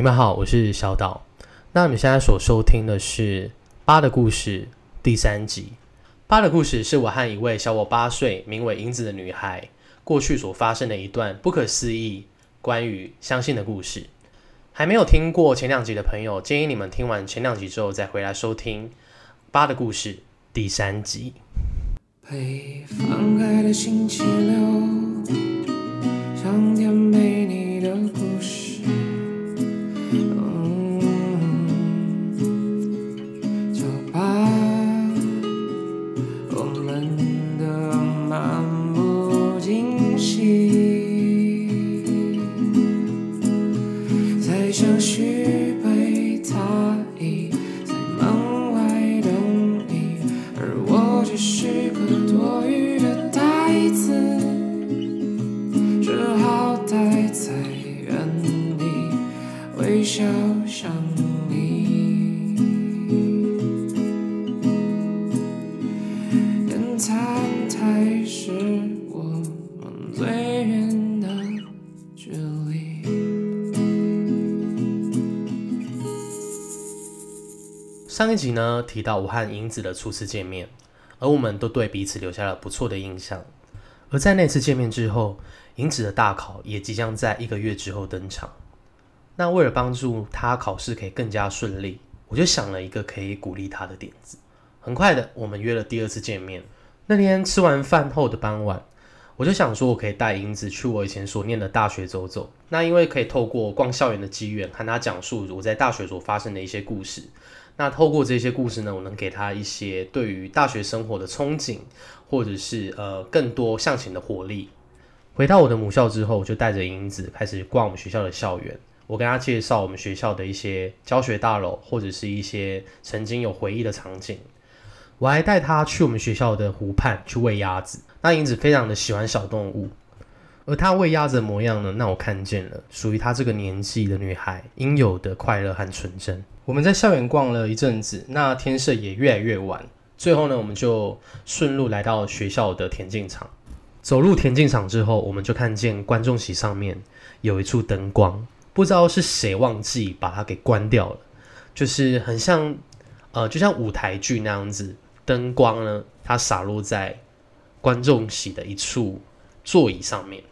你们好，我是小岛。那你们现在所收听的是《八的故事》第三集。《八的故事》是我和一位小我八岁、名为银子的女孩过去所发生的一段不可思议关于相信的故事。还没有听过前两集的朋友，建议你们听完前两集之后再回来收听《八的故事》第三集。被放开的星期六，上一集呢提到我和银子的初次见面，而我们都对彼此留下了不错的印象。而在那次见面之后，银子的大考也即将在一个月之后登场。那为了帮助他考试可以更加顺利，我就想了一个可以鼓励他的点子。很快的，我们约了第二次见面。那天吃完饭后的傍晚，我就想说，我可以带银子去我以前所念的大学走走。那因为可以透过逛校园的机缘，和他讲述我在大学所发生的一些故事。那透过这些故事呢，我能给他一些对于大学生活的憧憬，或者是呃更多向前的活力。回到我的母校之后，我就带着银子开始逛我们学校的校园。我跟他介绍我们学校的一些教学大楼，或者是一些曾经有回忆的场景。我还带他去我们学校的湖畔去喂鸭子。那银子非常的喜欢小动物，而他喂鸭子的模样呢，让我看见了属于她这个年纪的女孩应有的快乐和纯真。我们在校园逛了一阵子，那天色也越来越晚。最后呢，我们就顺路来到学校的田径场。走入田径场之后，我们就看见观众席上面有一处灯光，不知道是谁忘记把它给关掉了，就是很像呃，就像舞台剧那样子，灯光呢它洒落在观众席的一处座椅上面。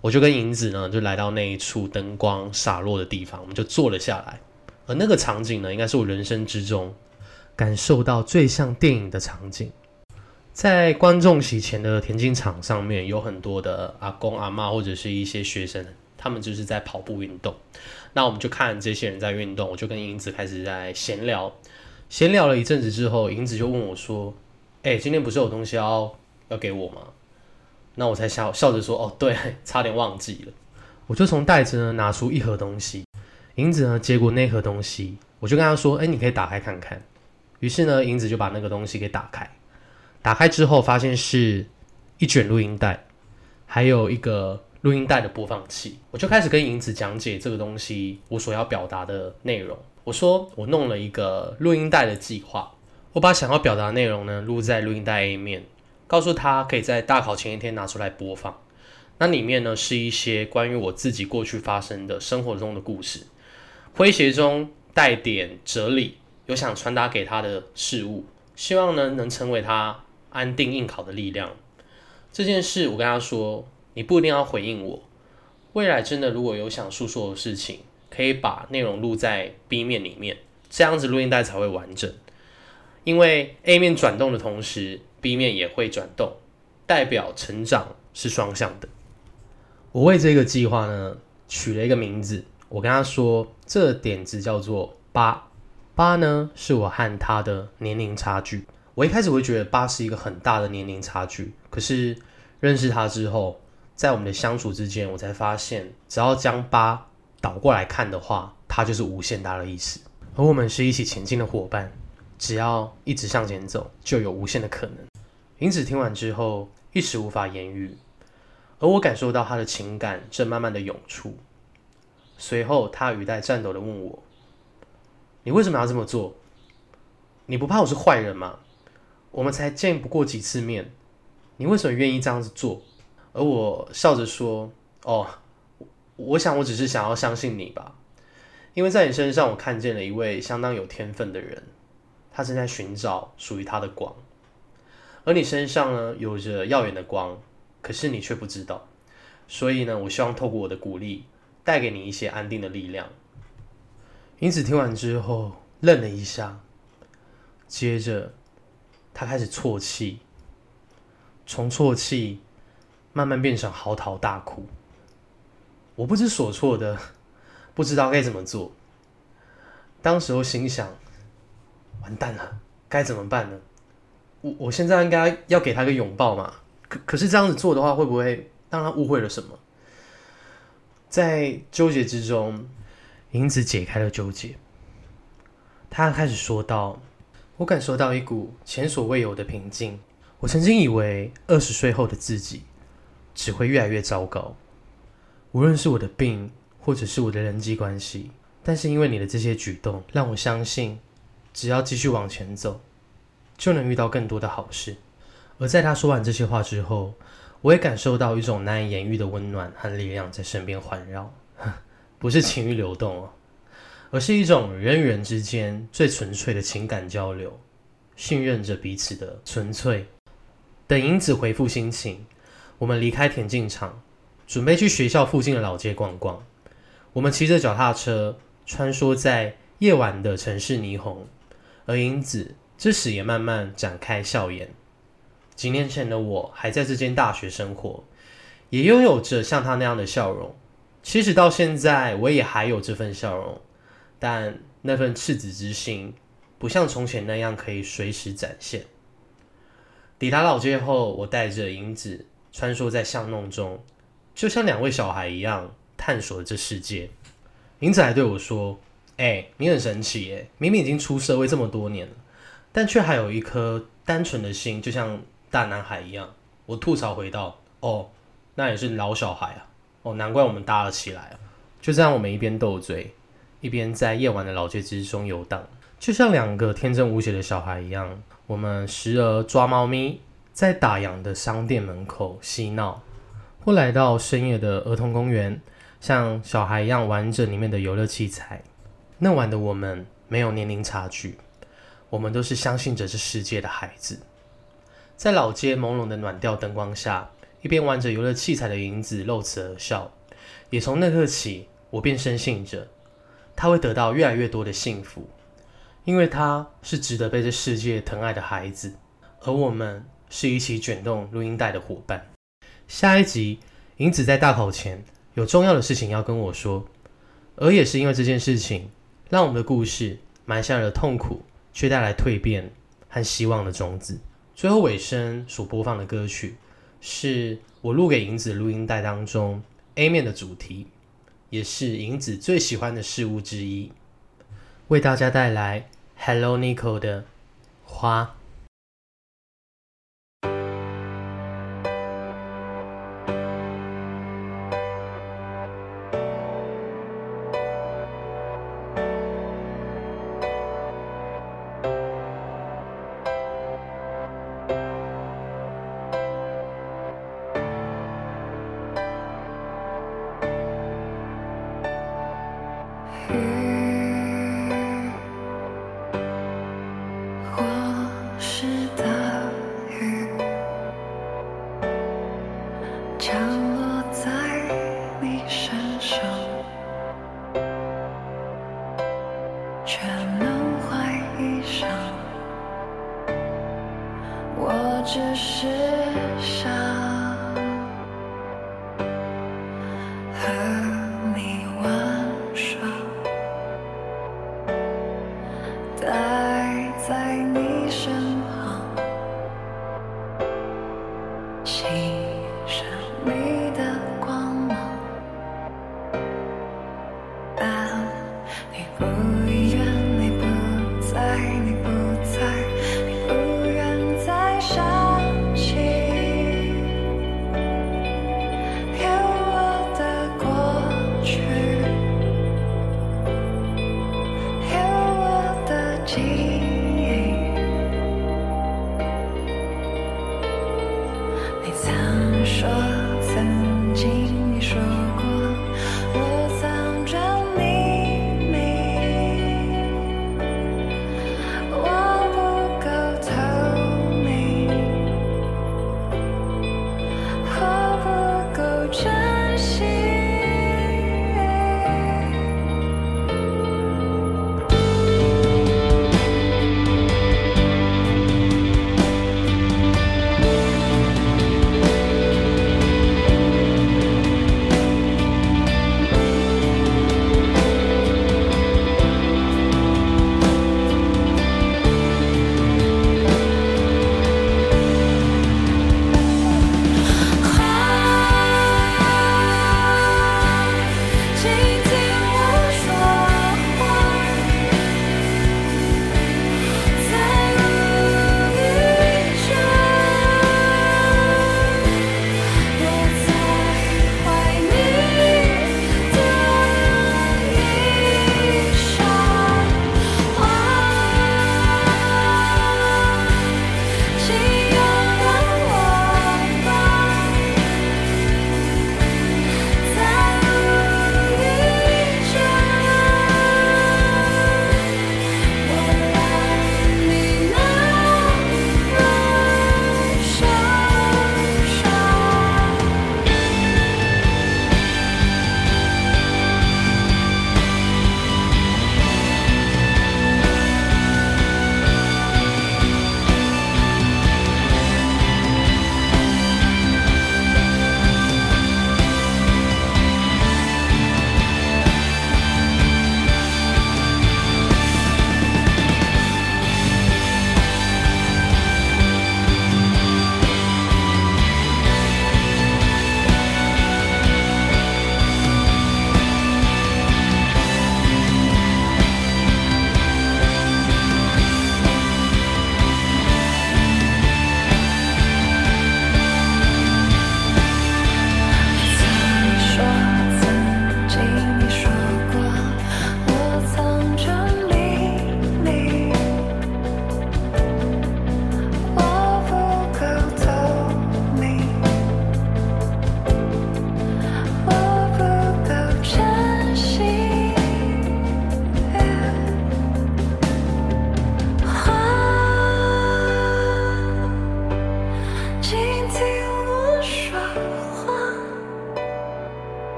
我就跟银子呢就来到那一处灯光洒落的地方，我们就坐了下来。而那个场景呢，应该是我人生之中感受到最像电影的场景。在观众席前的田径场上面，有很多的阿公阿嬷或者是一些学生，他们就是在跑步运动。那我们就看这些人在运动，我就跟银子开始在闲聊。闲聊了一阵子之后，银子就问我说：“哎、今天不是有东西要要给我吗？”那我才笑笑着说：“哦，对，差点忘记了。”我就从袋子呢拿出一盒东西，银子呢接过那盒东西，我就跟他说：“哎、你可以打开看看。”于是呢，银子就把那个东西给打开。打开之后，发现是一卷录音带，还有一个录音带的播放器。我就开始跟银子讲解这个东西我所要表达的内容。我说我弄了一个录音带的计划，我把想要表达的内容呢录在录音带 A 面，告诉他可以在大考前一天拿出来播放。那里面呢是一些关于我自己过去发生的生活中的故事，诙谐中带点哲理，有想传达给他的事物，希望呢能成为他安定应考的力量。这件事我跟他说，你不一定要回应我。未来真的如果有想诉说的事情，可以把内容录在 B 面里面，这样子录音带才会完整。因为 A 面转动的同时，B 面也会转动，代表成长是双向的。我为这个计划呢取了一个名字，我跟他说，这点子叫做八。八呢是我和他的年龄差距。我一开始会觉得八是一个很大的年龄差距，可是认识他之后，在我们的相处之间，我才发现，只要将八倒过来看的话，它就是无限大的意思。而我们是一起前进的伙伴，只要一直向前走，就有无限的可能。银子听完之后，一时无法言语，而我感受到他的情感正慢慢的涌出。随后，他语带颤抖的问我：“你为什么要这么做？你不怕我是坏人吗？我们才见不过几次面，你为什么愿意这样子做？”而我笑着说：“哦，我想我只是想要相信你吧，因为在你身上，我看见了一位相当有天分的人，他正在寻找属于他的光，而你身上呢，有着耀眼的光，可是你却不知道。所以呢，我希望透过我的鼓励，带给你一些安定的力量。因此听完之后，愣了一下，接着他开始啜泣，从啜泣慢慢变成嚎啕大哭。我不知所措的，不知道该怎么做。当时候心想：完蛋了，该怎么办呢？我我现在应该要给他个拥抱嘛？可可是这样子做的话，会不会让他误会了什么？在纠结之中，银子解开了纠结。他开始说道：“我感受到一股前所未有的平静。我曾经以为二十岁后的自己只会越来越糟糕。”无论是我的病，或者是我的人际关系，但是因为你的这些举动，让我相信，只要继续往前走，就能遇到更多的好事。而在他说完这些话之后，我也感受到一种难以言喻的温暖和力量在身边环绕，不是情欲流动哦，而是一种人与人之间最纯粹的情感交流，信任着彼此的纯粹。等英子回复心情，我们离开田径场。准备去学校附近的老街逛逛。我们骑着脚踏车穿梭在夜晚的城市霓虹，而英子这时也慢慢展开笑颜。几年前的我还在这间大学生活，也拥有着像她那样的笑容。其实到现在我也还有这份笑容，但那份赤子之心不像从前那样可以随时展现。抵达老街后，我带着银子穿梭在巷弄中。就像两位小孩一样探索这世界，银子还对我说：“哎，你很神奇耶，明明已经出社会这么多年了，但却还有一颗单纯的心，就像大男孩一样。”我吐槽回道：“哦，那也是老小孩啊，哦，难怪我们搭了起来。”就这样，我们一边斗嘴，一边在夜晚的老街之中游荡，就像两个天真无邪的小孩一样。我们时而抓猫咪，在打烊的商店门口嬉闹。或来到深夜的儿童公园，像小孩一样玩着里面的游乐器材。那晚的我们没有年龄差距，我们都是相信着这世界的孩子。在老街朦胧的暖调灯光下，一边玩着游乐器材的银子露齿而笑。也从那刻起，我便深信着，他会得到越来越多的幸福，因为他是值得被这世界疼爱的孩子，而我们是一起卷动录音带的伙伴。下一集，银子在大考前有重要的事情要跟我说，而也是因为这件事情，让我们的故事埋下了痛苦却带来蜕变和希望的种子。最后尾声所播放的歌曲，是我录给银子录音带当中 A 面的主题，也是银子最喜欢的事物之一，为大家带来 Hello Nico 的花。牺牲。